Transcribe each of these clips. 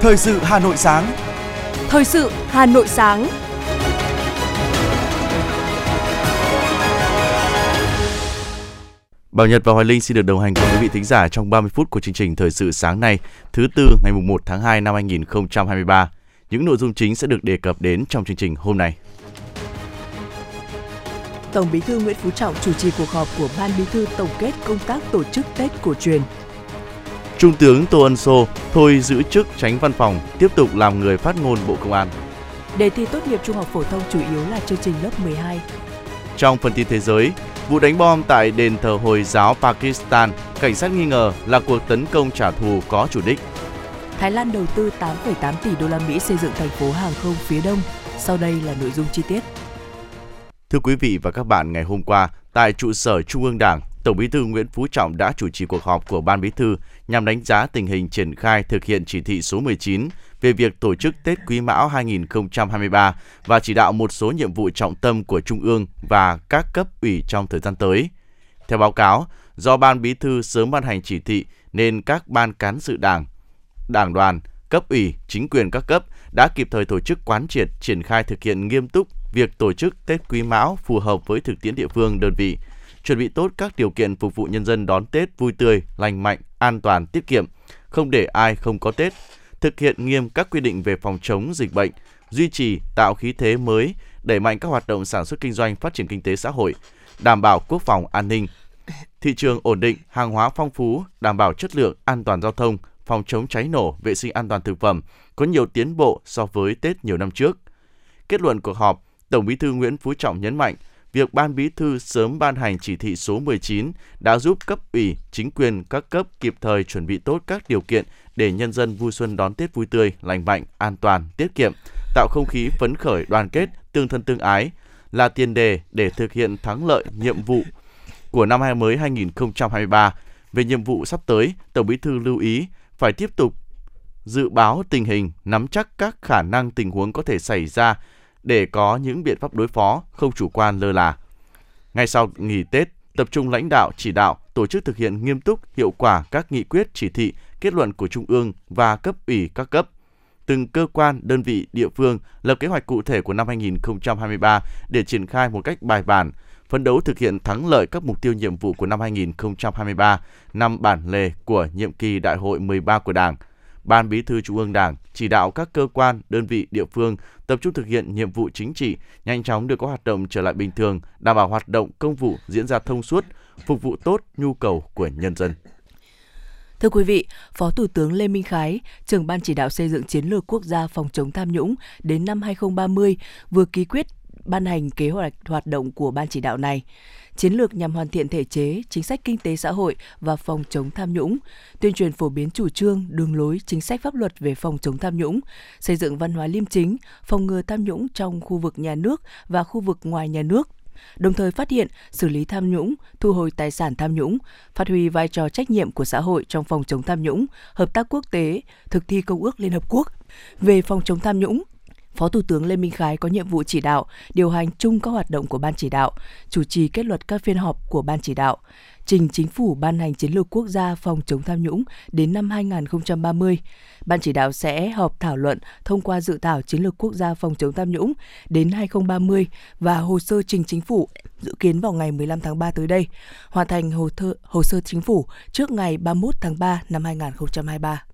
Thời sự Hà Nội sáng. Thời sự Hà Nội sáng. Bảo Nhật và Hoài Linh xin được đồng hành cùng quý vị thính giả trong 30 phút của chương trình Thời sự sáng nay, thứ tư ngày 1 tháng 2 năm 2023. Những nội dung chính sẽ được đề cập đến trong chương trình hôm nay. Tổng Bí thư Nguyễn Phú Trọng chủ trì cuộc họp của Ban Bí thư tổng kết công tác tổ chức Tết cổ truyền. Trung tướng Tô Ân Sô thôi giữ chức tránh văn phòng, tiếp tục làm người phát ngôn Bộ Công an. Đề thi tốt nghiệp trung học phổ thông chủ yếu là chương trình lớp 12. Trong phần tin thế giới, vụ đánh bom tại đền thờ Hồi giáo Pakistan, cảnh sát nghi ngờ là cuộc tấn công trả thù có chủ đích. Thái Lan đầu tư 8,8 tỷ đô la Mỹ xây dựng thành phố hàng không phía đông. Sau đây là nội dung chi tiết. Thưa quý vị và các bạn, ngày hôm qua, tại trụ sở Trung ương Đảng, Tổng Bí thư Nguyễn Phú Trọng đã chủ trì cuộc họp của Ban Bí thư nhằm đánh giá tình hình triển khai thực hiện chỉ thị số 19 về việc tổ chức Tết Quý Mão 2023 và chỉ đạo một số nhiệm vụ trọng tâm của Trung ương và các cấp ủy trong thời gian tới. Theo báo cáo, do Ban Bí thư sớm ban hành chỉ thị nên các ban cán sự Đảng, Đảng đoàn, cấp ủy, chính quyền các cấp đã kịp thời tổ chức quán triệt triển khai thực hiện nghiêm túc việc tổ chức Tết Quý Mão phù hợp với thực tiễn địa phương đơn vị, chuẩn bị tốt các điều kiện phục vụ nhân dân đón Tết vui tươi, lành mạnh, an toàn, tiết kiệm, không để ai không có Tết, thực hiện nghiêm các quy định về phòng chống dịch bệnh, duy trì tạo khí thế mới, đẩy mạnh các hoạt động sản xuất kinh doanh, phát triển kinh tế xã hội, đảm bảo quốc phòng an ninh, thị trường ổn định, hàng hóa phong phú, đảm bảo chất lượng, an toàn giao thông, phòng chống cháy nổ, vệ sinh an toàn thực phẩm, có nhiều tiến bộ so với Tết nhiều năm trước. Kết luận cuộc họp, Tổng Bí thư Nguyễn Phú Trọng nhấn mạnh, việc Ban Bí thư sớm ban hành chỉ thị số 19 đã giúp cấp ủy, chính quyền các cấp kịp thời chuẩn bị tốt các điều kiện để nhân dân vui xuân đón Tết vui tươi, lành mạnh, an toàn, tiết kiệm, tạo không khí phấn khởi, đoàn kết, tương thân tương ái là tiền đề để thực hiện thắng lợi nhiệm vụ của năm hai mới 2023. Về nhiệm vụ sắp tới, Tổng Bí thư lưu ý phải tiếp tục dự báo tình hình, nắm chắc các khả năng tình huống có thể xảy ra để có những biện pháp đối phó, không chủ quan lơ là. Ngay sau nghỉ Tết, tập trung lãnh đạo, chỉ đạo, tổ chức thực hiện nghiêm túc, hiệu quả các nghị quyết, chỉ thị, kết luận của Trung ương và cấp ủy các cấp. Từng cơ quan, đơn vị, địa phương lập kế hoạch cụ thể của năm 2023 để triển khai một cách bài bản, phấn đấu thực hiện thắng lợi các mục tiêu nhiệm vụ của năm 2023, năm bản lề của nhiệm kỳ Đại hội 13 của Đảng – Ban Bí thư Trung ương Đảng chỉ đạo các cơ quan, đơn vị địa phương tập trung thực hiện nhiệm vụ chính trị, nhanh chóng đưa các hoạt động trở lại bình thường, đảm bảo hoạt động công vụ diễn ra thông suốt, phục vụ tốt nhu cầu của nhân dân. Thưa quý vị, Phó Thủ tướng Lê Minh Khái, trưởng ban chỉ đạo xây dựng chiến lược quốc gia phòng chống tham nhũng đến năm 2030 vừa ký quyết ban hành kế hoạch hoạt động của ban chỉ đạo này. Chiến lược nhằm hoàn thiện thể chế, chính sách kinh tế xã hội và phòng chống tham nhũng, tuyên truyền phổ biến chủ trương, đường lối, chính sách pháp luật về phòng chống tham nhũng, xây dựng văn hóa liêm chính, phòng ngừa tham nhũng trong khu vực nhà nước và khu vực ngoài nhà nước, đồng thời phát hiện, xử lý tham nhũng, thu hồi tài sản tham nhũng, phát huy vai trò trách nhiệm của xã hội trong phòng chống tham nhũng, hợp tác quốc tế, thực thi công ước Liên Hợp Quốc. Về phòng chống tham nhũng, Phó Thủ tướng Lê Minh Khái có nhiệm vụ chỉ đạo, điều hành chung các hoạt động của Ban chỉ đạo, chủ trì kết luật các phiên họp của Ban chỉ đạo, trình chính phủ ban hành chiến lược quốc gia phòng chống tham nhũng đến năm 2030. Ban chỉ đạo sẽ họp thảo luận thông qua dự thảo chiến lược quốc gia phòng chống tham nhũng đến 2030 và hồ sơ trình chính phủ dự kiến vào ngày 15 tháng 3 tới đây, hoàn thành hồ, thơ, hồ sơ chính phủ trước ngày 31 tháng 3 năm 2023.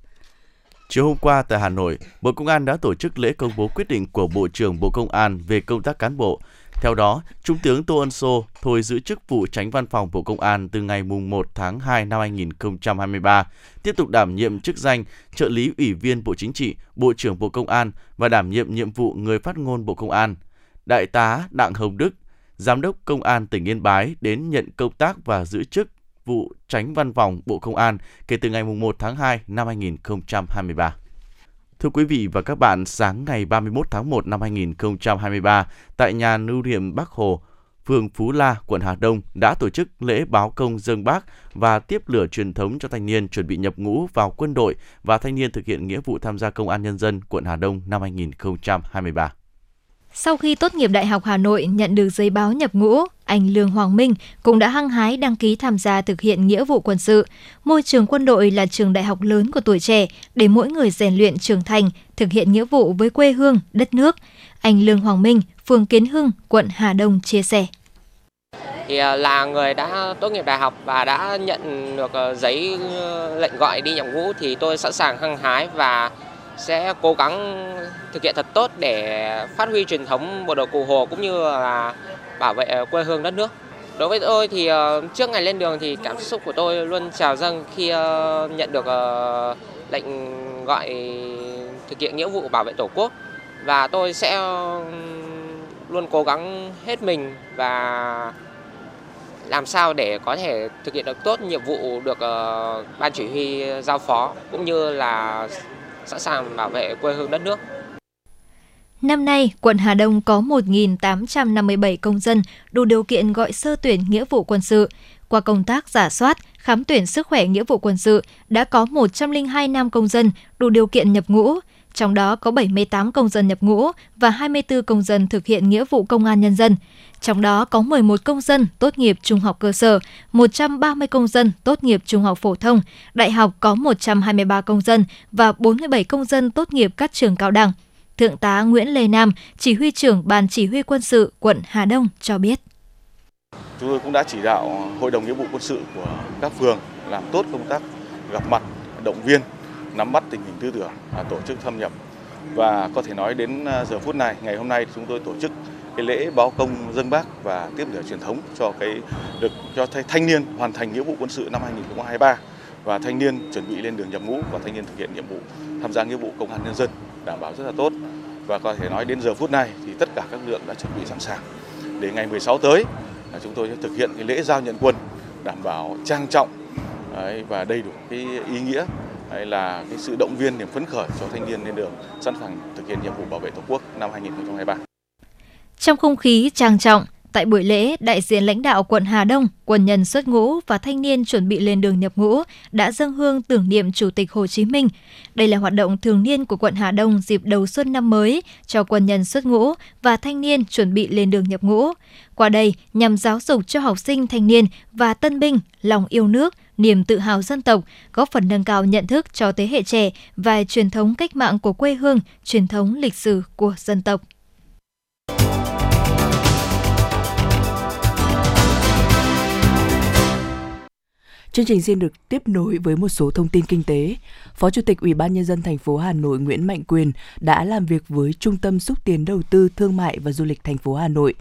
Chiều hôm qua tại Hà Nội, Bộ Công an đã tổ chức lễ công bố quyết định của Bộ trưởng Bộ Công an về công tác cán bộ. Theo đó, Trung tướng Tô Ân Sô thôi giữ chức vụ tránh văn phòng Bộ Công an từ ngày 1 tháng 2 năm 2023, tiếp tục đảm nhiệm chức danh trợ lý ủy viên Bộ Chính trị, Bộ trưởng Bộ Công an và đảm nhiệm nhiệm vụ người phát ngôn Bộ Công an. Đại tá Đặng Hồng Đức, Giám đốc Công an tỉnh Yên Bái đến nhận công tác và giữ chức vụ tránh văn phòng Bộ Công an kể từ ngày 1 tháng 2 năm 2023. Thưa quý vị và các bạn, sáng ngày 31 tháng 1 năm 2023, tại nhà lưu niệm Bắc Hồ, phường Phú La, quận Hà Đông đã tổ chức lễ báo công dân bác và tiếp lửa truyền thống cho thanh niên chuẩn bị nhập ngũ vào quân đội và thanh niên thực hiện nghĩa vụ tham gia công an nhân dân quận Hà Đông năm 2023. Sau khi tốt nghiệp Đại học Hà Nội nhận được giấy báo nhập ngũ, anh Lương Hoàng Minh cũng đã hăng hái đăng ký tham gia thực hiện nghĩa vụ quân sự. Môi trường quân đội là trường đại học lớn của tuổi trẻ để mỗi người rèn luyện trưởng thành, thực hiện nghĩa vụ với quê hương, đất nước. Anh Lương Hoàng Minh, phường Kiến Hưng, quận Hà Đông chia sẻ. Thì à, là người đã tốt nghiệp đại học và đã nhận được à, giấy lệnh gọi đi nhập ngũ thì tôi sẵn sàng hăng hái và sẽ cố gắng thực hiện thật tốt để phát huy truyền thống bộ đội cụ Hồ cũng như là bảo vệ quê hương đất nước. Đối với tôi thì ờ, trước ngày lên đường thì cảm xúc của tôi luôn trào dâng khi ờ, nhận được ờ, lệnh gọi thực hiện nghĩa vụ bảo vệ Tổ quốc và tôi sẽ luôn cố gắng hết mình và làm sao để có thể thực hiện được tốt nhiệm vụ được ban chỉ huy giao phó cũng như là sẵn sàng bảo vệ quê hương đất nước. Năm nay, quận Hà Đông có 1.857 công dân đủ điều kiện gọi sơ tuyển nghĩa vụ quân sự. Qua công tác giả soát, khám tuyển sức khỏe nghĩa vụ quân sự, đã có 102 nam công dân đủ điều kiện nhập ngũ, trong đó có 78 công dân nhập ngũ và 24 công dân thực hiện nghĩa vụ công an nhân dân. Trong đó có 11 công dân tốt nghiệp trung học cơ sở, 130 công dân tốt nghiệp trung học phổ thông, đại học có 123 công dân và 47 công dân tốt nghiệp các trường cao đẳng. Thượng tá Nguyễn Lê Nam, chỉ huy trưởng Ban Chỉ huy quân sự quận Hà Đông cho biết. Chúng tôi cũng đã chỉ đạo Hội đồng nghĩa vụ quân sự của các phường làm tốt công tác gặp mặt, động viên, nắm bắt tình hình tư tưởng, à, tổ chức thâm nhập. Và có thể nói đến à, giờ phút này, ngày hôm nay chúng tôi tổ chức cái lễ báo công dân bác và tiếp lửa truyền thống cho cái được cho thanh niên hoàn thành nghĩa vụ quân sự năm 2023 và thanh niên chuẩn bị lên đường nhập ngũ và thanh niên thực hiện nhiệm vụ tham gia nghĩa vụ công an nhân dân đảm bảo rất là tốt. Và có thể nói đến giờ phút này thì tất cả các lượng đã chuẩn bị sẵn sàng. Để ngày 16 tới là chúng tôi sẽ thực hiện cái lễ giao nhận quân đảm bảo trang trọng và đầy đủ cái ý nghĩa Đấy là cái sự động viên niềm phấn khởi cho thanh niên lên đường sẵn sàng thực hiện nhiệm vụ bảo vệ tổ quốc năm 2023. Trong không khí trang trọng, Tại buổi lễ, đại diện lãnh đạo quận Hà Đông, quân nhân xuất ngũ và thanh niên chuẩn bị lên đường nhập ngũ đã dâng hương tưởng niệm Chủ tịch Hồ Chí Minh. Đây là hoạt động thường niên của quận Hà Đông dịp đầu xuân năm mới cho quân nhân xuất ngũ và thanh niên chuẩn bị lên đường nhập ngũ. Qua đây, nhằm giáo dục cho học sinh thanh niên và tân binh lòng yêu nước, niềm tự hào dân tộc, góp phần nâng cao nhận thức cho thế hệ trẻ và truyền thống cách mạng của quê hương, truyền thống lịch sử của dân tộc. Chương trình xin được tiếp nối với một số thông tin kinh tế. Phó Chủ tịch Ủy ban nhân dân thành phố Hà Nội Nguyễn Mạnh Quyền đã làm việc với Trung tâm xúc tiến đầu tư thương mại và du lịch thành phố Hà Nội.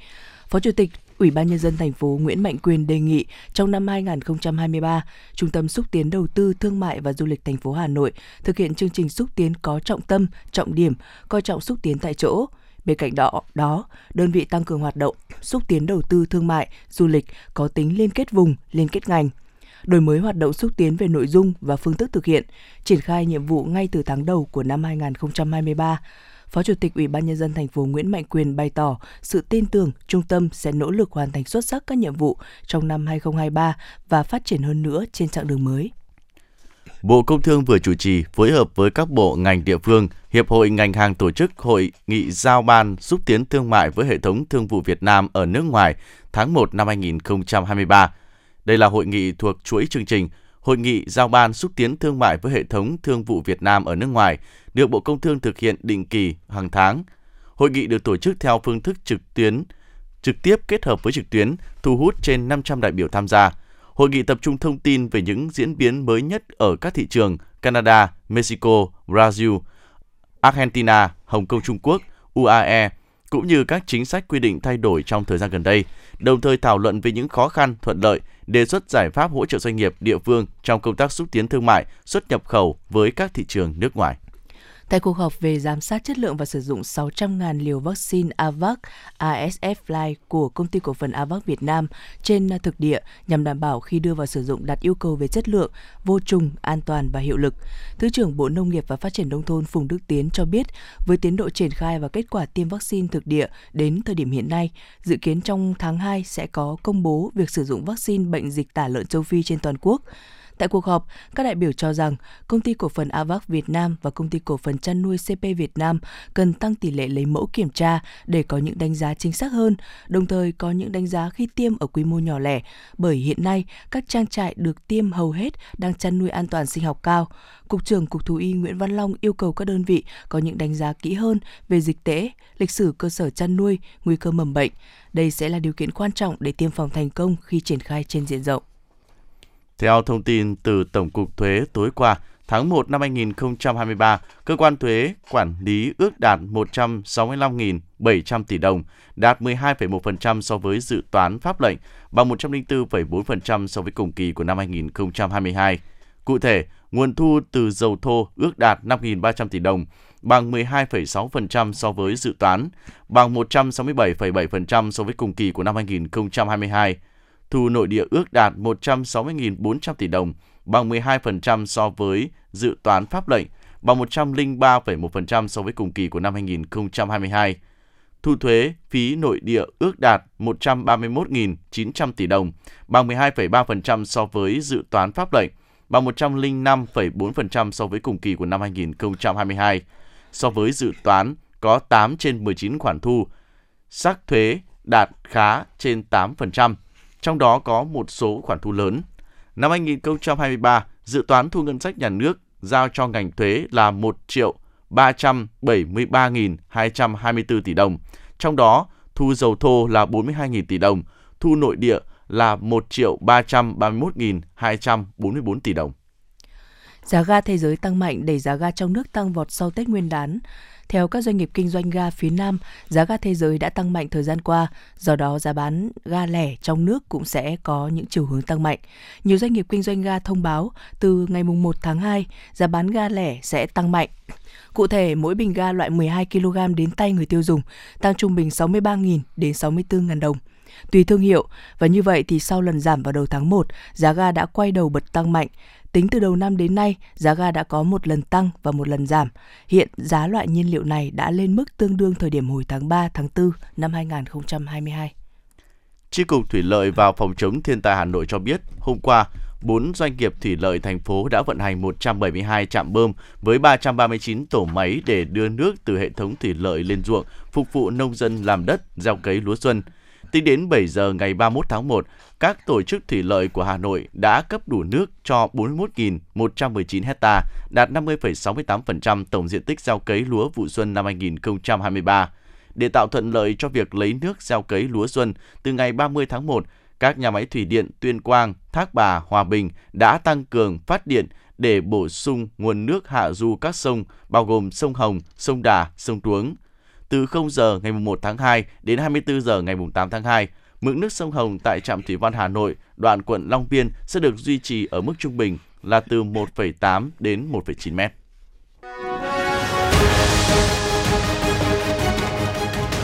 Phó Chủ tịch Ủy ban nhân dân thành phố Nguyễn Mạnh Quyền đề nghị trong năm 2023, Trung tâm xúc tiến đầu tư thương mại và du lịch thành phố Hà Nội thực hiện chương trình xúc tiến có trọng tâm, trọng điểm, coi trọng xúc tiến tại chỗ. Bên cạnh đó, đó, đơn vị tăng cường hoạt động xúc tiến đầu tư thương mại, du lịch có tính liên kết vùng, liên kết ngành – đổi mới hoạt động xúc tiến về nội dung và phương thức thực hiện, triển khai nhiệm vụ ngay từ tháng đầu của năm 2023. Phó Chủ tịch Ủy ban nhân dân thành phố Nguyễn Mạnh Quyền bày tỏ sự tin tưởng trung tâm sẽ nỗ lực hoàn thành xuất sắc các nhiệm vụ trong năm 2023 và phát triển hơn nữa trên chặng đường mới. Bộ Công Thương vừa chủ trì phối hợp với các bộ ngành địa phương, Hiệp hội ngành hàng tổ chức hội nghị giao ban xúc tiến thương mại với hệ thống thương vụ Việt Nam ở nước ngoài tháng 1 năm 2023 đây là hội nghị thuộc chuỗi chương trình Hội nghị giao ban xúc tiến thương mại với hệ thống thương vụ Việt Nam ở nước ngoài, được Bộ Công Thương thực hiện định kỳ hàng tháng. Hội nghị được tổ chức theo phương thức trực tuyến, trực tiếp kết hợp với trực tuyến, thu hút trên 500 đại biểu tham gia. Hội nghị tập trung thông tin về những diễn biến mới nhất ở các thị trường Canada, Mexico, Brazil, Argentina, Hồng Kông Trung Quốc, UAE, cũng như các chính sách quy định thay đổi trong thời gian gần đây, đồng thời thảo luận về những khó khăn, thuận lợi, đề xuất giải pháp hỗ trợ doanh nghiệp địa phương trong công tác xúc tiến thương mại, xuất nhập khẩu với các thị trường nước ngoài. Tại cuộc họp về giám sát chất lượng và sử dụng 600.000 liều vaccine AVAC ASF Fly của công ty cổ phần AVAC Việt Nam trên thực địa nhằm đảm bảo khi đưa vào sử dụng đạt yêu cầu về chất lượng, vô trùng, an toàn và hiệu lực. Thứ trưởng Bộ Nông nghiệp và Phát triển Nông thôn Phùng Đức Tiến cho biết, với tiến độ triển khai và kết quả tiêm vaccine thực địa đến thời điểm hiện nay, dự kiến trong tháng 2 sẽ có công bố việc sử dụng vaccine bệnh dịch tả lợn châu Phi trên toàn quốc. Tại cuộc họp, các đại biểu cho rằng công ty cổ phần AVAC Việt Nam và công ty cổ phần chăn nuôi CP Việt Nam cần tăng tỷ lệ lấy mẫu kiểm tra để có những đánh giá chính xác hơn, đồng thời có những đánh giá khi tiêm ở quy mô nhỏ lẻ, bởi hiện nay các trang trại được tiêm hầu hết đang chăn nuôi an toàn sinh học cao. Cục trưởng Cục Thú y Nguyễn Văn Long yêu cầu các đơn vị có những đánh giá kỹ hơn về dịch tễ, lịch sử cơ sở chăn nuôi, nguy cơ mầm bệnh. Đây sẽ là điều kiện quan trọng để tiêm phòng thành công khi triển khai trên diện rộng. Theo thông tin từ Tổng cục Thuế tối qua, tháng 1 năm 2023, cơ quan thuế quản lý ước đạt 165.700 tỷ đồng, đạt 12,1% so với dự toán pháp lệnh, và 104,4% so với cùng kỳ của năm 2022. Cụ thể, nguồn thu từ dầu thô ước đạt 5.300 tỷ đồng, bằng 12,6% so với dự toán, bằng 167,7% so với cùng kỳ của năm 2022. Thu nội địa ước đạt 160.400 tỷ đồng, bằng 12% so với dự toán pháp lệnh, bằng 103,1% so với cùng kỳ của năm 2022. Thu thuế phí nội địa ước đạt 131.900 tỷ đồng, bằng 12,3% so với dự toán pháp lệnh, bằng 105,4% so với cùng kỳ của năm 2022. So với dự toán có 8 trên 19 khoản thu, sắc thuế đạt khá trên 8%, trong đó có một số khoản thu lớn. Năm 2023, dự toán thu ngân sách nhà nước giao cho ngành thuế là 1 triệu 373.224 tỷ đồng, trong đó thu dầu thô là 42.000 tỷ đồng, thu nội địa là 1 triệu 331.244 tỷ đồng. Giá ga thế giới tăng mạnh đẩy giá ga trong nước tăng vọt sau Tết Nguyên đán. Theo các doanh nghiệp kinh doanh ga phía Nam, giá ga thế giới đã tăng mạnh thời gian qua, do đó giá bán ga lẻ trong nước cũng sẽ có những chiều hướng tăng mạnh. Nhiều doanh nghiệp kinh doanh ga thông báo từ ngày 1 tháng 2, giá bán ga lẻ sẽ tăng mạnh. Cụ thể, mỗi bình ga loại 12 kg đến tay người tiêu dùng tăng trung bình 63.000 đến 64.000 đồng tùy thương hiệu và như vậy thì sau lần giảm vào đầu tháng 1, giá ga đã quay đầu bật tăng mạnh. Tính từ đầu năm đến nay, giá ga đã có một lần tăng và một lần giảm. Hiện giá loại nhiên liệu này đã lên mức tương đương thời điểm hồi tháng 3, tháng 4 năm 2022. Chi cục Thủy lợi và Phòng chống thiên tai Hà Nội cho biết, hôm qua, 4 doanh nghiệp thủy lợi thành phố đã vận hành 172 trạm bơm với 339 tổ máy để đưa nước từ hệ thống thủy lợi lên ruộng, phục vụ nông dân làm đất, gieo cấy lúa xuân. Tính đến 7 giờ ngày 31 tháng 1, các tổ chức thủy lợi của Hà Nội đã cấp đủ nước cho 41.119 hecta, đạt 50,68% tổng diện tích gieo cấy lúa vụ xuân năm 2023. Để tạo thuận lợi cho việc lấy nước gieo cấy lúa xuân, từ ngày 30 tháng 1, các nhà máy thủy điện Tuyên Quang, Thác Bà, Hòa Bình đã tăng cường phát điện để bổ sung nguồn nước hạ du các sông, bao gồm sông Hồng, sông Đà, sông Tuống. Từ 0 giờ ngày 1 tháng 2 đến 24 giờ ngày 8 tháng 2, mực nước sông Hồng tại trạm thủy văn Hà Nội, đoạn quận Long Biên sẽ được duy trì ở mức trung bình là từ 1,8 đến 1,9 mét.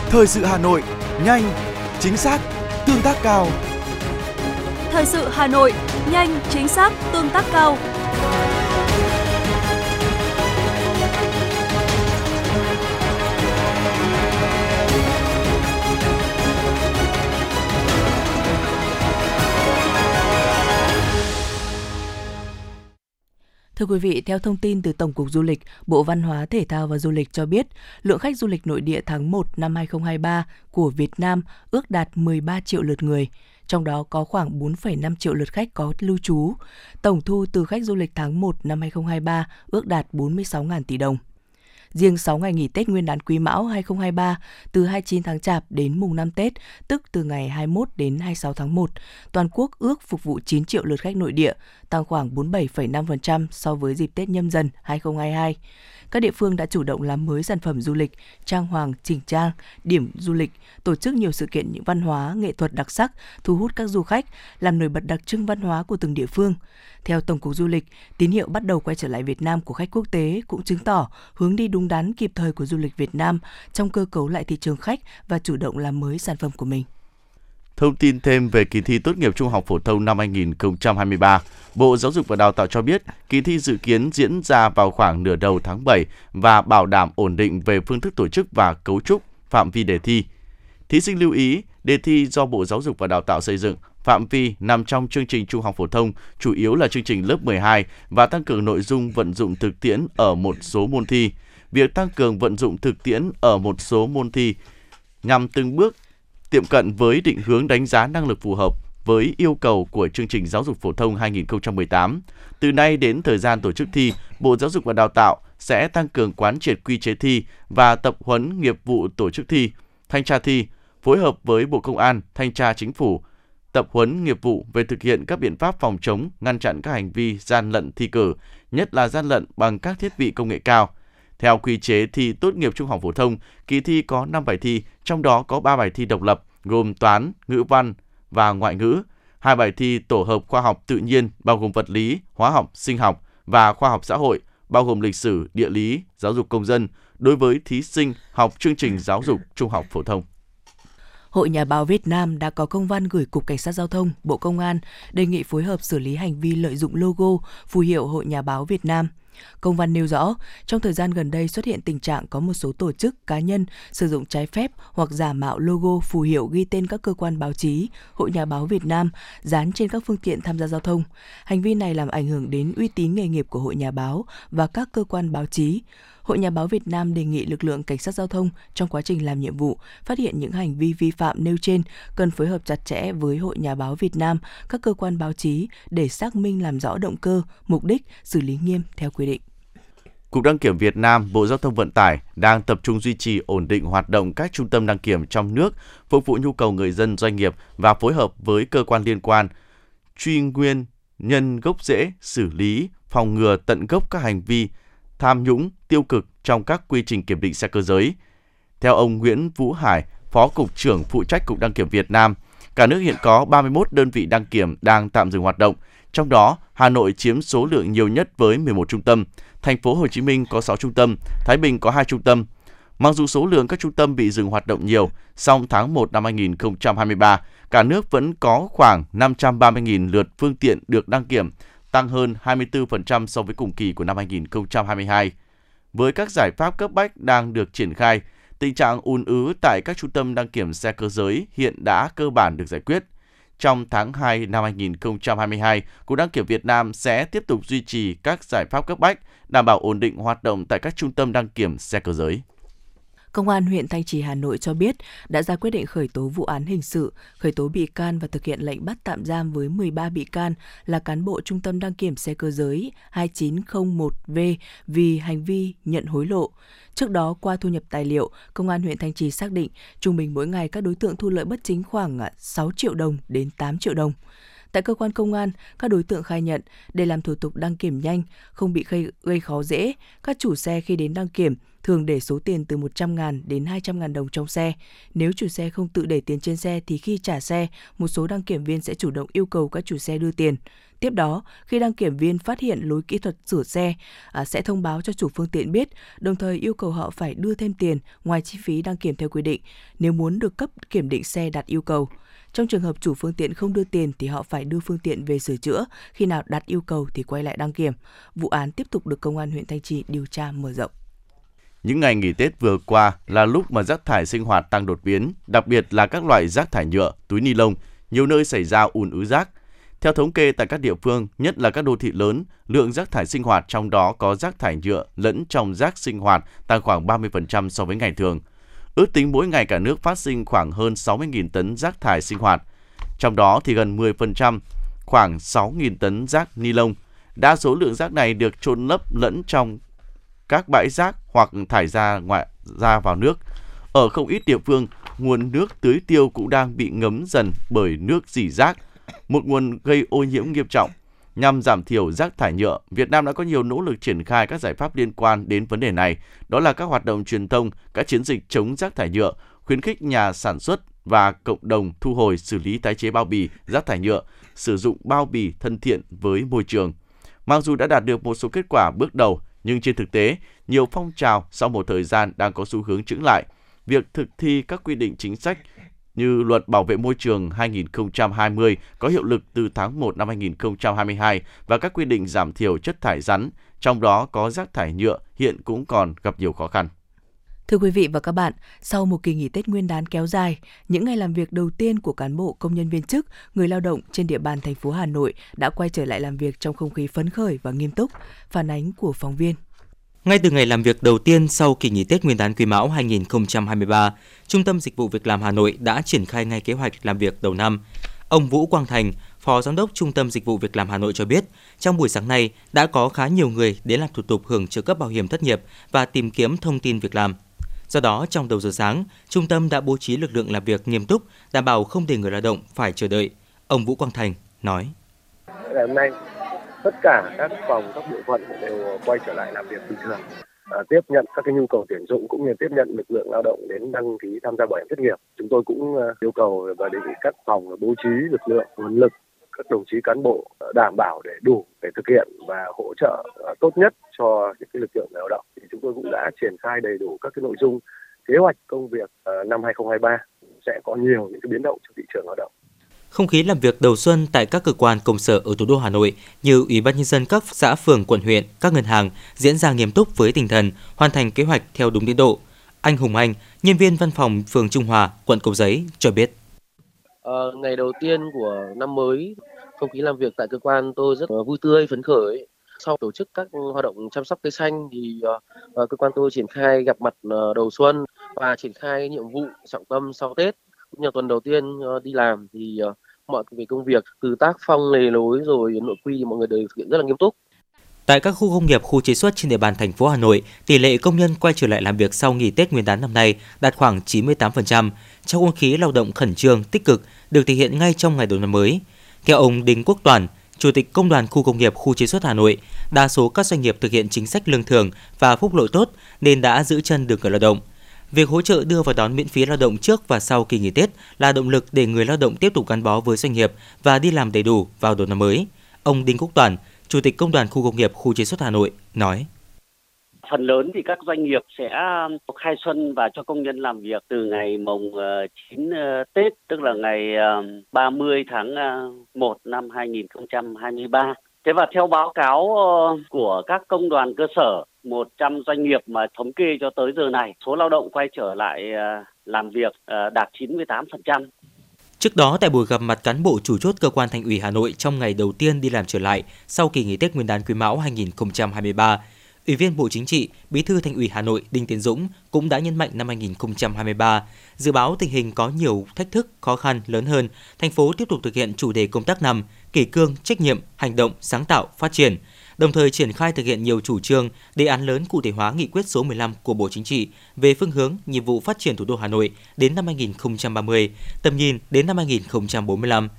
Thời sự Hà Nội, nhanh, chính xác, tương tác cao. Thời sự Hà Nội, nhanh, chính xác, tương tác cao. Thưa quý vị, theo thông tin từ Tổng cục Du lịch, Bộ Văn hóa, Thể thao và Du lịch cho biết, lượng khách du lịch nội địa tháng 1 năm 2023 của Việt Nam ước đạt 13 triệu lượt người, trong đó có khoảng 4,5 triệu lượt khách có lưu trú. Tổng thu từ khách du lịch tháng 1 năm 2023 ước đạt 46.000 tỷ đồng. Riêng 6 ngày nghỉ Tết Nguyên đán Quý Mão 2023 từ 29 tháng Chạp đến mùng 5 Tết, tức từ ngày 21 đến 26 tháng 1, toàn quốc ước phục vụ 9 triệu lượt khách nội địa, tăng khoảng 47,5% so với dịp Tết nhâm dần 2022 các địa phương đã chủ động làm mới sản phẩm du lịch, trang hoàng, chỉnh trang, điểm du lịch, tổ chức nhiều sự kiện những văn hóa, nghệ thuật đặc sắc, thu hút các du khách, làm nổi bật đặc trưng văn hóa của từng địa phương. Theo Tổng cục Du lịch, tín hiệu bắt đầu quay trở lại Việt Nam của khách quốc tế cũng chứng tỏ hướng đi đúng đắn kịp thời của du lịch Việt Nam trong cơ cấu lại thị trường khách và chủ động làm mới sản phẩm của mình. Thông tin thêm về kỳ thi tốt nghiệp trung học phổ thông năm 2023, Bộ Giáo dục và Đào tạo cho biết kỳ thi dự kiến diễn ra vào khoảng nửa đầu tháng 7 và bảo đảm ổn định về phương thức tổ chức và cấu trúc phạm vi đề thi. Thí sinh lưu ý, đề thi do Bộ Giáo dục và Đào tạo xây dựng phạm vi nằm trong chương trình trung học phổ thông, chủ yếu là chương trình lớp 12 và tăng cường nội dung vận dụng thực tiễn ở một số môn thi. Việc tăng cường vận dụng thực tiễn ở một số môn thi nhằm từng bước tiệm cận với định hướng đánh giá năng lực phù hợp với yêu cầu của chương trình giáo dục phổ thông 2018. Từ nay đến thời gian tổ chức thi, Bộ Giáo dục và Đào tạo sẽ tăng cường quán triệt quy chế thi và tập huấn nghiệp vụ tổ chức thi, thanh tra thi, phối hợp với Bộ Công an, thanh tra chính phủ, tập huấn nghiệp vụ về thực hiện các biện pháp phòng chống, ngăn chặn các hành vi gian lận thi cử, nhất là gian lận bằng các thiết bị công nghệ cao. Theo quy chế thi tốt nghiệp trung học phổ thông, kỳ thi có 5 bài thi, trong đó có 3 bài thi độc lập gồm toán, ngữ văn và ngoại ngữ, hai bài thi tổ hợp khoa học tự nhiên bao gồm vật lý, hóa học, sinh học và khoa học xã hội bao gồm lịch sử, địa lý, giáo dục công dân đối với thí sinh học chương trình giáo dục trung học phổ thông. Hội Nhà báo Việt Nam đã có công văn gửi Cục Cảnh sát Giao thông, Bộ Công an đề nghị phối hợp xử lý hành vi lợi dụng logo, phù hiệu Hội Nhà báo Việt Nam – Công văn nêu rõ, trong thời gian gần đây xuất hiện tình trạng có một số tổ chức, cá nhân sử dụng trái phép hoặc giả mạo logo phù hiệu ghi tên các cơ quan báo chí, Hội Nhà báo Việt Nam dán trên các phương tiện tham gia giao thông. Hành vi này làm ảnh hưởng đến uy tín nghề nghiệp của Hội Nhà báo và các cơ quan báo chí. Hội Nhà báo Việt Nam đề nghị lực lượng cảnh sát giao thông trong quá trình làm nhiệm vụ phát hiện những hành vi vi phạm nêu trên cần phối hợp chặt chẽ với Hội Nhà báo Việt Nam, các cơ quan báo chí để xác minh làm rõ động cơ, mục đích, xử lý nghiêm theo quy định. Cục đăng kiểm Việt Nam, Bộ Giao thông Vận tải đang tập trung duy trì ổn định hoạt động các trung tâm đăng kiểm trong nước, phục vụ nhu cầu người dân doanh nghiệp và phối hợp với cơ quan liên quan truy nguyên nhân gốc rễ, xử lý, phòng ngừa tận gốc các hành vi tham nhũng, tiêu cực trong các quy trình kiểm định xe cơ giới. Theo ông Nguyễn Vũ Hải, Phó Cục trưởng phụ trách Cục Đăng kiểm Việt Nam, cả nước hiện có 31 đơn vị đăng kiểm đang tạm dừng hoạt động, trong đó Hà Nội chiếm số lượng nhiều nhất với 11 trung tâm, thành phố Hồ Chí Minh có 6 trung tâm, Thái Bình có 2 trung tâm. Mặc dù số lượng các trung tâm bị dừng hoạt động nhiều, song tháng 1 năm 2023, cả nước vẫn có khoảng 530.000 lượt phương tiện được đăng kiểm, tăng hơn 24% so với cùng kỳ của năm 2022. Với các giải pháp cấp bách đang được triển khai, tình trạng ùn ứ tại các trung tâm đăng kiểm xe cơ giới hiện đã cơ bản được giải quyết. Trong tháng 2 năm 2022, Cục Đăng kiểm Việt Nam sẽ tiếp tục duy trì các giải pháp cấp bách, đảm bảo ổn định hoạt động tại các trung tâm đăng kiểm xe cơ giới. Công an huyện Thanh Trì Hà Nội cho biết đã ra quyết định khởi tố vụ án hình sự, khởi tố bị can và thực hiện lệnh bắt tạm giam với 13 bị can là cán bộ Trung tâm đăng kiểm xe cơ giới 2901V vì hành vi nhận hối lộ. Trước đó, qua thu nhập tài liệu, Công an huyện Thanh Trì xác định trung bình mỗi ngày các đối tượng thu lợi bất chính khoảng à, 6 triệu đồng đến 8 triệu đồng. Tại cơ quan công an, các đối tượng khai nhận để làm thủ tục đăng kiểm nhanh, không bị gây, gây khó dễ, các chủ xe khi đến đăng kiểm thường để số tiền từ 100 ngàn đến 200 ngàn đồng trong xe. Nếu chủ xe không tự để tiền trên xe thì khi trả xe, một số đăng kiểm viên sẽ chủ động yêu cầu các chủ xe đưa tiền. Tiếp đó, khi đăng kiểm viên phát hiện lỗi kỹ thuật sửa xe, à, sẽ thông báo cho chủ phương tiện biết, đồng thời yêu cầu họ phải đưa thêm tiền ngoài chi phí đăng kiểm theo quy định nếu muốn được cấp kiểm định xe đạt yêu cầu. Trong trường hợp chủ phương tiện không đưa tiền thì họ phải đưa phương tiện về sửa chữa, khi nào đạt yêu cầu thì quay lại đăng kiểm. Vụ án tiếp tục được công an huyện Thanh Trì điều tra mở rộng. Những ngày nghỉ Tết vừa qua là lúc mà rác thải sinh hoạt tăng đột biến, đặc biệt là các loại rác thải nhựa, túi ni lông, nhiều nơi xảy ra ùn ứ rác. Theo thống kê tại các địa phương, nhất là các đô thị lớn, lượng rác thải sinh hoạt trong đó có rác thải nhựa lẫn trong rác sinh hoạt tăng khoảng 30% so với ngày thường. Ước tính mỗi ngày cả nước phát sinh khoảng hơn 60.000 tấn rác thải sinh hoạt. Trong đó thì gần 10%, khoảng 6.000 tấn rác ni lông. Đa số lượng rác này được trôn lấp lẫn trong các bãi rác hoặc thải ra ngoại ra vào nước. Ở không ít địa phương, nguồn nước tưới tiêu cũng đang bị ngấm dần bởi nước dỉ rác, một nguồn gây ô nhiễm nghiêm trọng. Nhằm giảm thiểu rác thải nhựa, Việt Nam đã có nhiều nỗ lực triển khai các giải pháp liên quan đến vấn đề này. Đó là các hoạt động truyền thông, các chiến dịch chống rác thải nhựa, khuyến khích nhà sản xuất và cộng đồng thu hồi xử lý tái chế bao bì, rác thải nhựa, sử dụng bao bì thân thiện với môi trường. Mặc dù đã đạt được một số kết quả bước đầu, nhưng trên thực tế, nhiều phong trào sau một thời gian đang có xu hướng chững lại. Việc thực thi các quy định chính sách như Luật Bảo vệ môi trường 2020 có hiệu lực từ tháng 1 năm 2022 và các quy định giảm thiểu chất thải rắn, trong đó có rác thải nhựa hiện cũng còn gặp nhiều khó khăn. Thưa quý vị và các bạn, sau một kỳ nghỉ Tết Nguyên đán kéo dài, những ngày làm việc đầu tiên của cán bộ, công nhân viên chức, người lao động trên địa bàn thành phố Hà Nội đã quay trở lại làm việc trong không khí phấn khởi và nghiêm túc. Phản ánh của phóng viên. Ngay từ ngày làm việc đầu tiên sau kỳ nghỉ Tết Nguyên đán Quý Mão 2023, Trung tâm Dịch vụ Việc làm Hà Nội đã triển khai ngay kế hoạch làm việc đầu năm. Ông Vũ Quang Thành, Phó Giám đốc Trung tâm Dịch vụ Việc làm Hà Nội cho biết, trong buổi sáng nay đã có khá nhiều người đến làm thủ tục hưởng trợ cấp bảo hiểm thất nghiệp và tìm kiếm thông tin việc làm. Do đó, trong đầu giờ sáng, trung tâm đã bố trí lực lượng làm việc nghiêm túc, đảm bảo không để người lao động phải chờ đợi. Ông Vũ Quang Thành nói: hôm nay, tất cả các phòng, các bộ phận đều quay trở lại làm việc bình thường. À, tiếp nhận các cái nhu cầu tuyển dụng cũng như tiếp nhận lực lượng lao động đến đăng ký tham gia bảo hiểm thất nghiệp. Chúng tôi cũng à, yêu cầu và đề nghị các phòng bố trí lực lượng nguồn lực các đồng chí cán bộ à, đảm bảo để đủ để thực hiện và hỗ trợ à, tốt nhất cho những cái lực lượng lao động. Thì chúng tôi cũng đã triển khai đầy đủ các cái nội dung kế hoạch công việc năm 2023 sẽ có nhiều những cái biến động trong thị trường lao động. Không khí làm việc đầu xuân tại các cơ quan công sở ở thủ đô Hà Nội như Ủy ban nhân dân các xã phường quận huyện, các ngân hàng diễn ra nghiêm túc với tinh thần hoàn thành kế hoạch theo đúng tiến độ. Anh Hùng Anh, nhân viên văn phòng phường Trung Hòa, quận Cầu Giấy cho biết. À, ngày đầu tiên của năm mới, không khí làm việc tại cơ quan tôi rất vui tươi, phấn khởi. Sau tổ chức các hoạt động chăm sóc cây xanh thì uh, cơ quan tôi triển khai gặp mặt uh, đầu xuân và triển khai nhiệm vụ trọng tâm sau Tết cũng tuần đầu tiên uh, đi làm thì uh, mọi về công việc từ tác phong lề lối rồi nội quy thì mọi người đều thực hiện rất là nghiêm túc. Tại các khu công nghiệp, khu chế xuất trên địa bàn thành phố Hà Nội, tỷ lệ công nhân quay trở lại làm việc sau nghỉ Tết Nguyên đán năm nay đạt khoảng 98%, trong không khí lao động khẩn trương, tích cực được thể hiện ngay trong ngày đầu năm mới. Theo ông Đinh Quốc Toàn, Chủ tịch Công đoàn Khu công nghiệp Khu chế xuất Hà Nội, đa số các doanh nghiệp thực hiện chính sách lương thưởng và phúc lợi tốt nên đã giữ chân được người lao động. Việc hỗ trợ đưa vào đón miễn phí lao động trước và sau kỳ nghỉ Tết là động lực để người lao động tiếp tục gắn bó với doanh nghiệp và đi làm đầy đủ vào đầu năm mới. Ông Đinh Quốc Toàn, Chủ tịch Công đoàn Khu công nghiệp Khu chế xuất Hà Nội nói: phần lớn thì các doanh nghiệp sẽ ờ, khai xuân và cho công nhân làm việc từ ngày mùng 9 ờ, ờ, Tết, tức là ngày 30 tháng 1 năm 2023. Thế và theo báo cáo của các công đoàn cơ sở, 100 doanh nghiệp mà thống kê cho tới giờ này, số lao động quay trở lại à, làm việc à, đạt 98%. Trước đó, tại buổi gặp mặt cán bộ chủ chốt cơ quan thành ủy Hà Nội trong ngày đầu tiên đi làm trở lại sau kỳ nghỉ Tết Nguyên đán Quý Mão 2023, Ủy viên Bộ Chính trị, Bí thư Thành ủy Hà Nội Đinh Tiến Dũng cũng đã nhấn mạnh năm 2023, dự báo tình hình có nhiều thách thức, khó khăn lớn hơn, thành phố tiếp tục thực hiện chủ đề công tác năm, kỷ cương, trách nhiệm, hành động, sáng tạo, phát triển, đồng thời triển khai thực hiện nhiều chủ trương, đề án lớn cụ thể hóa nghị quyết số 15 của Bộ Chính trị về phương hướng, nhiệm vụ phát triển thủ đô Hà Nội đến năm 2030, tầm nhìn đến năm 2045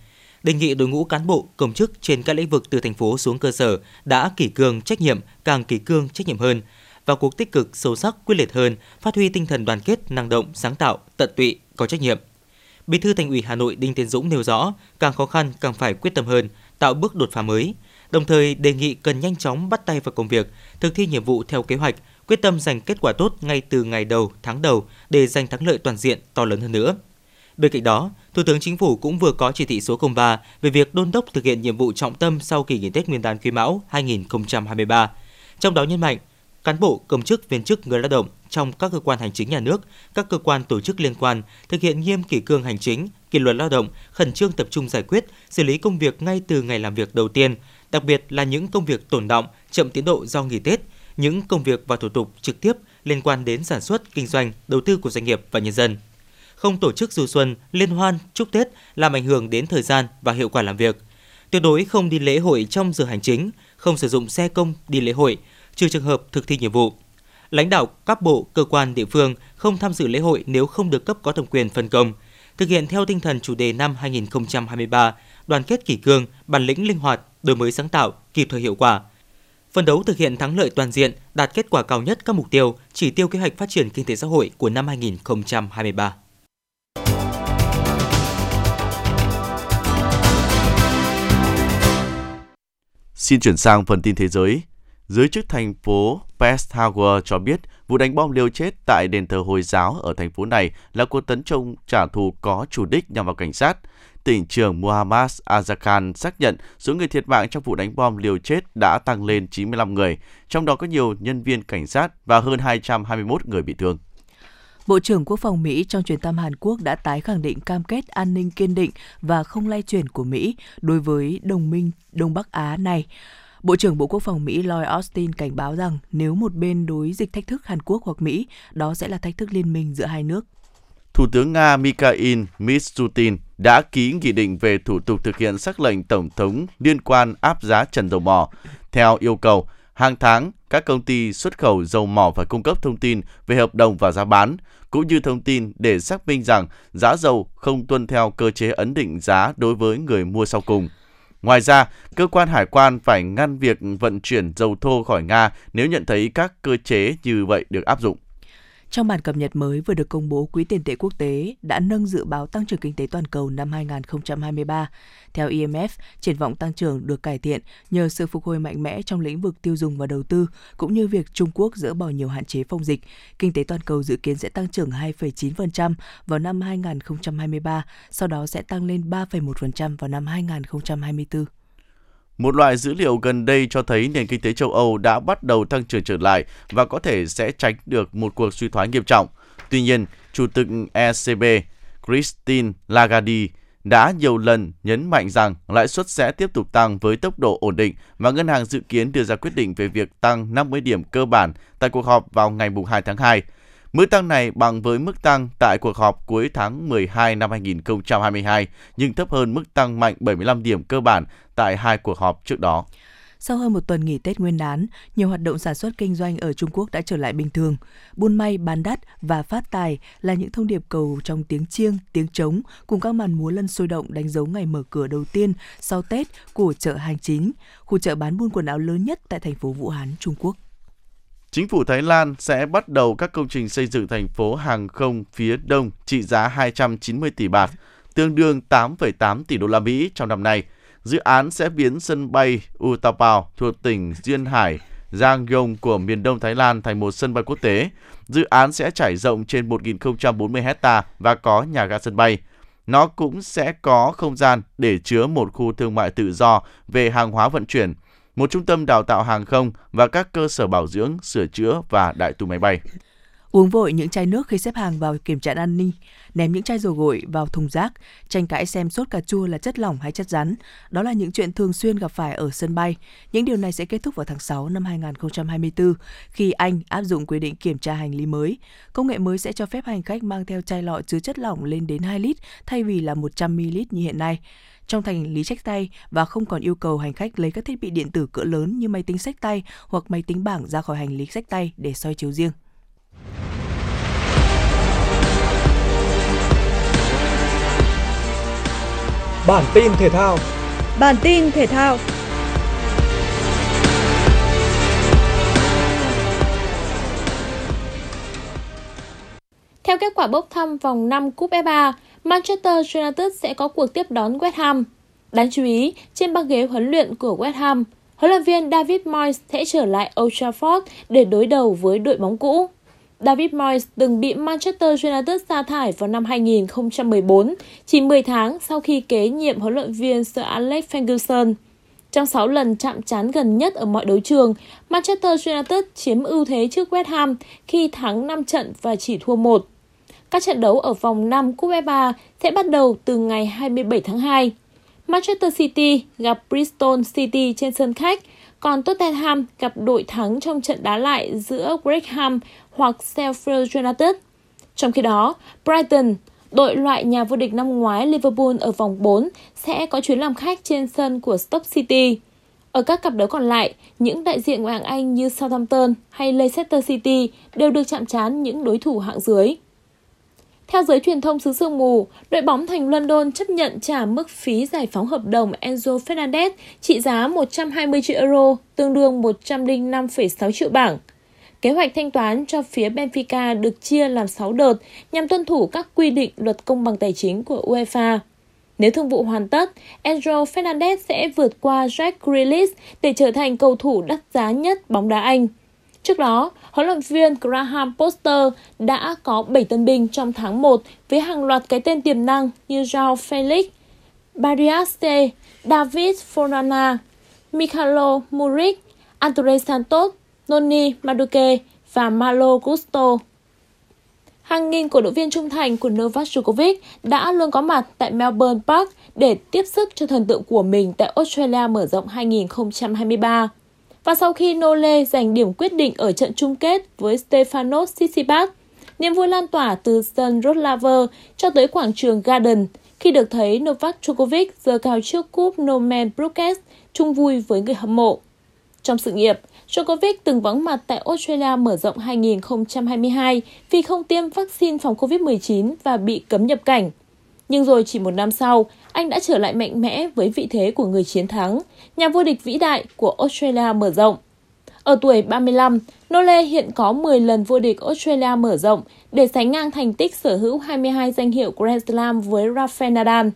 đề nghị đội ngũ cán bộ, công chức trên các lĩnh vực từ thành phố xuống cơ sở đã kỷ cương trách nhiệm, càng kỷ cương trách nhiệm hơn, vào cuộc tích cực, sâu sắc, quyết liệt hơn, phát huy tinh thần đoàn kết, năng động, sáng tạo, tận tụy, có trách nhiệm. Bí thư Thành ủy Hà Nội Đinh Tiến Dũng nêu rõ, càng khó khăn càng phải quyết tâm hơn, tạo bước đột phá mới. Đồng thời đề nghị cần nhanh chóng bắt tay vào công việc, thực thi nhiệm vụ theo kế hoạch, quyết tâm giành kết quả tốt ngay từ ngày đầu, tháng đầu để giành thắng lợi toàn diện to lớn hơn nữa. Bên cạnh đó, Thủ tướng Chính phủ cũng vừa có chỉ thị số 03 về việc đôn đốc thực hiện nhiệm vụ trọng tâm sau kỳ nghỉ Tết Nguyên đán Quý Mão 2023. Trong đó nhấn mạnh, cán bộ, công chức, viên chức, người lao động trong các cơ quan hành chính nhà nước, các cơ quan tổ chức liên quan thực hiện nghiêm kỷ cương hành chính, kỷ luật lao động, khẩn trương tập trung giải quyết, xử lý công việc ngay từ ngày làm việc đầu tiên, đặc biệt là những công việc tồn động, chậm tiến độ do nghỉ Tết, những công việc và thủ tục trực tiếp liên quan đến sản xuất, kinh doanh, đầu tư của doanh nghiệp và nhân dân không tổ chức du xuân, liên hoan, chúc Tết làm ảnh hưởng đến thời gian và hiệu quả làm việc. Tuyệt đối không đi lễ hội trong giờ hành chính, không sử dụng xe công đi lễ hội, trừ trường hợp thực thi nhiệm vụ. Lãnh đạo các bộ, cơ quan địa phương không tham dự lễ hội nếu không được cấp có thẩm quyền phân công. Thực hiện theo tinh thần chủ đề năm 2023, đoàn kết kỷ cương, bản lĩnh linh hoạt, đổi mới sáng tạo, kịp thời hiệu quả. Phân đấu thực hiện thắng lợi toàn diện, đạt kết quả cao nhất các mục tiêu, chỉ tiêu kế hoạch phát triển kinh tế xã hội của năm 2023. Xin chuyển sang phần tin thế giới. Giới chức thành phố Peshawar cho biết vụ đánh bom liều chết tại đền thờ Hồi giáo ở thành phố này là cuộc tấn công trả thù có chủ đích nhằm vào cảnh sát. Tỉnh trưởng Muhammad Azakhan xác nhận số người thiệt mạng trong vụ đánh bom liều chết đã tăng lên 95 người, trong đó có nhiều nhân viên cảnh sát và hơn 221 người bị thương. Bộ trưởng Quốc phòng Mỹ trong chuyến thăm Hàn Quốc đã tái khẳng định cam kết an ninh kiên định và không lay chuyển của Mỹ đối với đồng minh Đông Bắc Á này. Bộ trưởng Bộ Quốc phòng Mỹ Lloyd Austin cảnh báo rằng nếu một bên đối dịch thách thức Hàn Quốc hoặc Mỹ, đó sẽ là thách thức liên minh giữa hai nước. Thủ tướng Nga Mikhail Mishustin đã ký nghị định về thủ tục thực hiện sắc lệnh Tổng thống liên quan áp giá trần dầu mỏ. Theo yêu cầu, hàng tháng, các công ty xuất khẩu dầu mỏ phải cung cấp thông tin về hợp đồng và giá bán, cũng như thông tin để xác minh rằng giá dầu không tuân theo cơ chế ấn định giá đối với người mua sau cùng. Ngoài ra, cơ quan hải quan phải ngăn việc vận chuyển dầu thô khỏi Nga nếu nhận thấy các cơ chế như vậy được áp dụng. Trong bản cập nhật mới vừa được công bố, Quỹ tiền tệ quốc tế đã nâng dự báo tăng trưởng kinh tế toàn cầu năm 2023. Theo IMF, triển vọng tăng trưởng được cải thiện nhờ sự phục hồi mạnh mẽ trong lĩnh vực tiêu dùng và đầu tư, cũng như việc Trung Quốc dỡ bỏ nhiều hạn chế phòng dịch. Kinh tế toàn cầu dự kiến sẽ tăng trưởng 2,9% vào năm 2023, sau đó sẽ tăng lên 3,1% vào năm 2024. Một loại dữ liệu gần đây cho thấy nền kinh tế châu Âu đã bắt đầu tăng trưởng trở lại và có thể sẽ tránh được một cuộc suy thoái nghiêm trọng. Tuy nhiên, Chủ tịch ECB Christine Lagarde đã nhiều lần nhấn mạnh rằng lãi suất sẽ tiếp tục tăng với tốc độ ổn định và ngân hàng dự kiến đưa ra quyết định về việc tăng 50 điểm cơ bản tại cuộc họp vào ngày 2 tháng 2. Mức tăng này bằng với mức tăng tại cuộc họp cuối tháng 12 năm 2022, nhưng thấp hơn mức tăng mạnh 75 điểm cơ bản tại hai cuộc họp trước đó. Sau hơn một tuần nghỉ Tết Nguyên đán, nhiều hoạt động sản xuất kinh doanh ở Trung Quốc đã trở lại bình thường. Buôn may, bán đắt và phát tài là những thông điệp cầu trong tiếng chiêng, tiếng trống cùng các màn múa lân sôi động đánh dấu ngày mở cửa đầu tiên sau Tết của chợ Hành Chính, khu chợ bán buôn quần áo lớn nhất tại thành phố Vũ Hán, Trung Quốc. Chính phủ Thái Lan sẽ bắt đầu các công trình xây dựng thành phố hàng không phía đông trị giá 290 tỷ bạt, tương đương 8,8 tỷ đô la Mỹ trong năm nay. Dự án sẽ biến sân bay Utapao thuộc tỉnh Duyên Hải, Giang Yong của miền đông Thái Lan thành một sân bay quốc tế. Dự án sẽ trải rộng trên 1.040 hecta và có nhà ga sân bay. Nó cũng sẽ có không gian để chứa một khu thương mại tự do về hàng hóa vận chuyển, một trung tâm đào tạo hàng không và các cơ sở bảo dưỡng, sửa chữa và đại tu máy bay. Uống vội những chai nước khi xếp hàng vào kiểm tra an ninh, ném những chai dầu gội vào thùng rác, tranh cãi xem sốt cà chua là chất lỏng hay chất rắn. Đó là những chuyện thường xuyên gặp phải ở sân bay. Những điều này sẽ kết thúc vào tháng 6 năm 2024 khi Anh áp dụng quy định kiểm tra hành lý mới. Công nghệ mới sẽ cho phép hành khách mang theo chai lọ chứa chất lỏng lên đến 2 lít thay vì là 100 ml như hiện nay trong thành lý sách tay và không còn yêu cầu hành khách lấy các thiết bị điện tử cỡ lớn như máy tính sách tay hoặc máy tính bảng ra khỏi hành lý sách tay để soi chiếu riêng. Bản tin thể thao Bản tin thể thao Theo kết quả bốc thăm vòng 5 Cúp FA, Manchester United sẽ có cuộc tiếp đón West Ham. Đáng chú ý, trên băng ghế huấn luyện của West Ham, huấn luyện viên David Moyes sẽ trở lại Old Trafford để đối đầu với đội bóng cũ. David Moyes từng bị Manchester United sa thải vào năm 2014, chỉ 10 tháng sau khi kế nhiệm huấn luyện viên Sir Alex Ferguson. Trong 6 lần chạm trán gần nhất ở mọi đấu trường, Manchester United chiếm ưu thế trước West Ham khi thắng 5 trận và chỉ thua 1. Các trận đấu ở vòng 5 Cúp FA sẽ bắt đầu từ ngày 27 tháng 2. Manchester City gặp Bristol City trên sân khách, còn Tottenham gặp đội thắng trong trận đá lại giữa Wrexham hoặc Sheffield United. Trong khi đó, Brighton, đội loại nhà vô địch năm ngoái Liverpool ở vòng 4 sẽ có chuyến làm khách trên sân của Stoke City. Ở các cặp đấu còn lại, những đại diện ngoại hạng Anh như Southampton hay Leicester City đều được chạm trán những đối thủ hạng dưới. Theo giới truyền thông xứ sương mù, đội bóng thành London chấp nhận trả mức phí giải phóng hợp đồng Enzo Fernandez trị giá 120 triệu euro, tương đương 105,6 triệu bảng. Kế hoạch thanh toán cho phía Benfica được chia làm 6 đợt nhằm tuân thủ các quy định luật công bằng tài chính của UEFA. Nếu thương vụ hoàn tất, Enzo Fernandez sẽ vượt qua Jack Grealish để trở thành cầu thủ đắt giá nhất bóng đá Anh. Trước đó, huấn luyện viên Graham Poster đã có 7 tân binh trong tháng 1 với hàng loạt cái tên tiềm năng như João Felix, Bariaste, David Fornana, Mikhailo Muric, Andre Santos, Noni Maduke và Malo Gusto. hàng nghìn cổ động viên trung thành của Novak Djokovic đã luôn có mặt tại Melbourne Park để tiếp sức cho thần tượng của mình tại Australia mở rộng 2023. Và sau khi Nole giành điểm quyết định ở trận chung kết với Stefanos Tsitsipas, niềm vui lan tỏa từ sân Rod Laver cho tới quảng trường Garden khi được thấy Novak Djokovic giơ cao chiếc cúp Norman Brookes chung vui với người hâm mộ. Trong sự nghiệp, Djokovic từng vắng mặt tại Australia mở rộng 2022 vì không tiêm vaccine phòng COVID-19 và bị cấm nhập cảnh. Nhưng rồi chỉ một năm sau, anh đã trở lại mạnh mẽ với vị thế của người chiến thắng, nhà vô địch vĩ đại của Australia mở rộng. Ở tuổi 35, Nole hiện có 10 lần vô địch Australia mở rộng để sánh ngang thành tích sở hữu 22 danh hiệu Grand Slam với Rafael Nadal.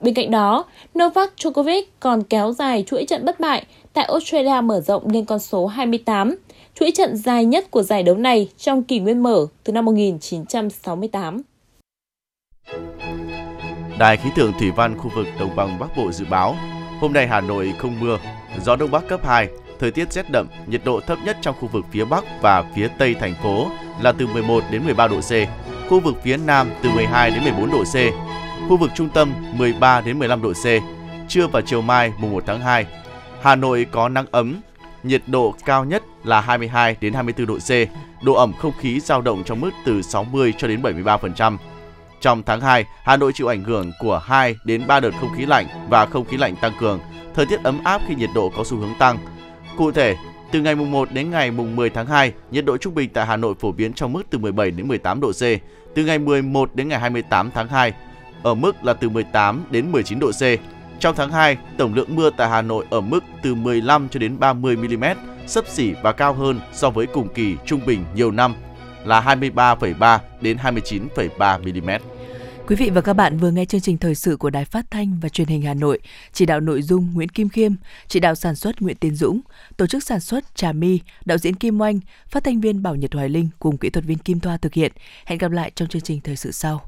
Bên cạnh đó, Novak Djokovic còn kéo dài chuỗi trận bất bại tại Australia mở rộng lên con số 28, chuỗi trận dài nhất của giải đấu này trong kỷ nguyên mở từ năm 1968. Đài khí tượng thủy văn khu vực Đồng bằng Bắc Bộ dự báo, hôm nay Hà Nội không mưa, gió đông bắc cấp 2, thời tiết rét đậm, nhiệt độ thấp nhất trong khu vực phía Bắc và phía Tây thành phố là từ 11 đến 13 độ C, khu vực phía Nam từ 12 đến 14 độ C, khu vực trung tâm 13 đến 15 độ C. Trưa và chiều mai mùng 1 tháng 2, Hà Nội có nắng ấm, nhiệt độ cao nhất là 22 đến 24 độ C, độ ẩm không khí dao động trong mức từ 60 cho đến 73%. Trong tháng 2, Hà Nội chịu ảnh hưởng của 2 đến 3 đợt không khí lạnh và không khí lạnh tăng cường, thời tiết ấm áp khi nhiệt độ có xu hướng tăng. Cụ thể, từ ngày mùng 1 đến ngày mùng 10 tháng 2, nhiệt độ trung bình tại Hà Nội phổ biến trong mức từ 17 đến 18 độ C. Từ ngày 11 đến ngày 28 tháng 2, ở mức là từ 18 đến 19 độ C. Trong tháng 2, tổng lượng mưa tại Hà Nội ở mức từ 15 cho đến 30 mm, sấp xỉ và cao hơn so với cùng kỳ trung bình nhiều năm là 23,3 đến 29,3 mm. Quý vị và các bạn vừa nghe chương trình thời sự của Đài Phát thanh và Truyền hình Hà Nội, chỉ đạo nội dung Nguyễn Kim Khiêm, chỉ đạo sản xuất Nguyễn Tiến Dũng, tổ chức sản xuất Trà My, đạo diễn Kim Oanh, phát thanh viên Bảo Nhật Hoài Linh cùng kỹ thuật viên Kim Thoa thực hiện. Hẹn gặp lại trong chương trình thời sự sau.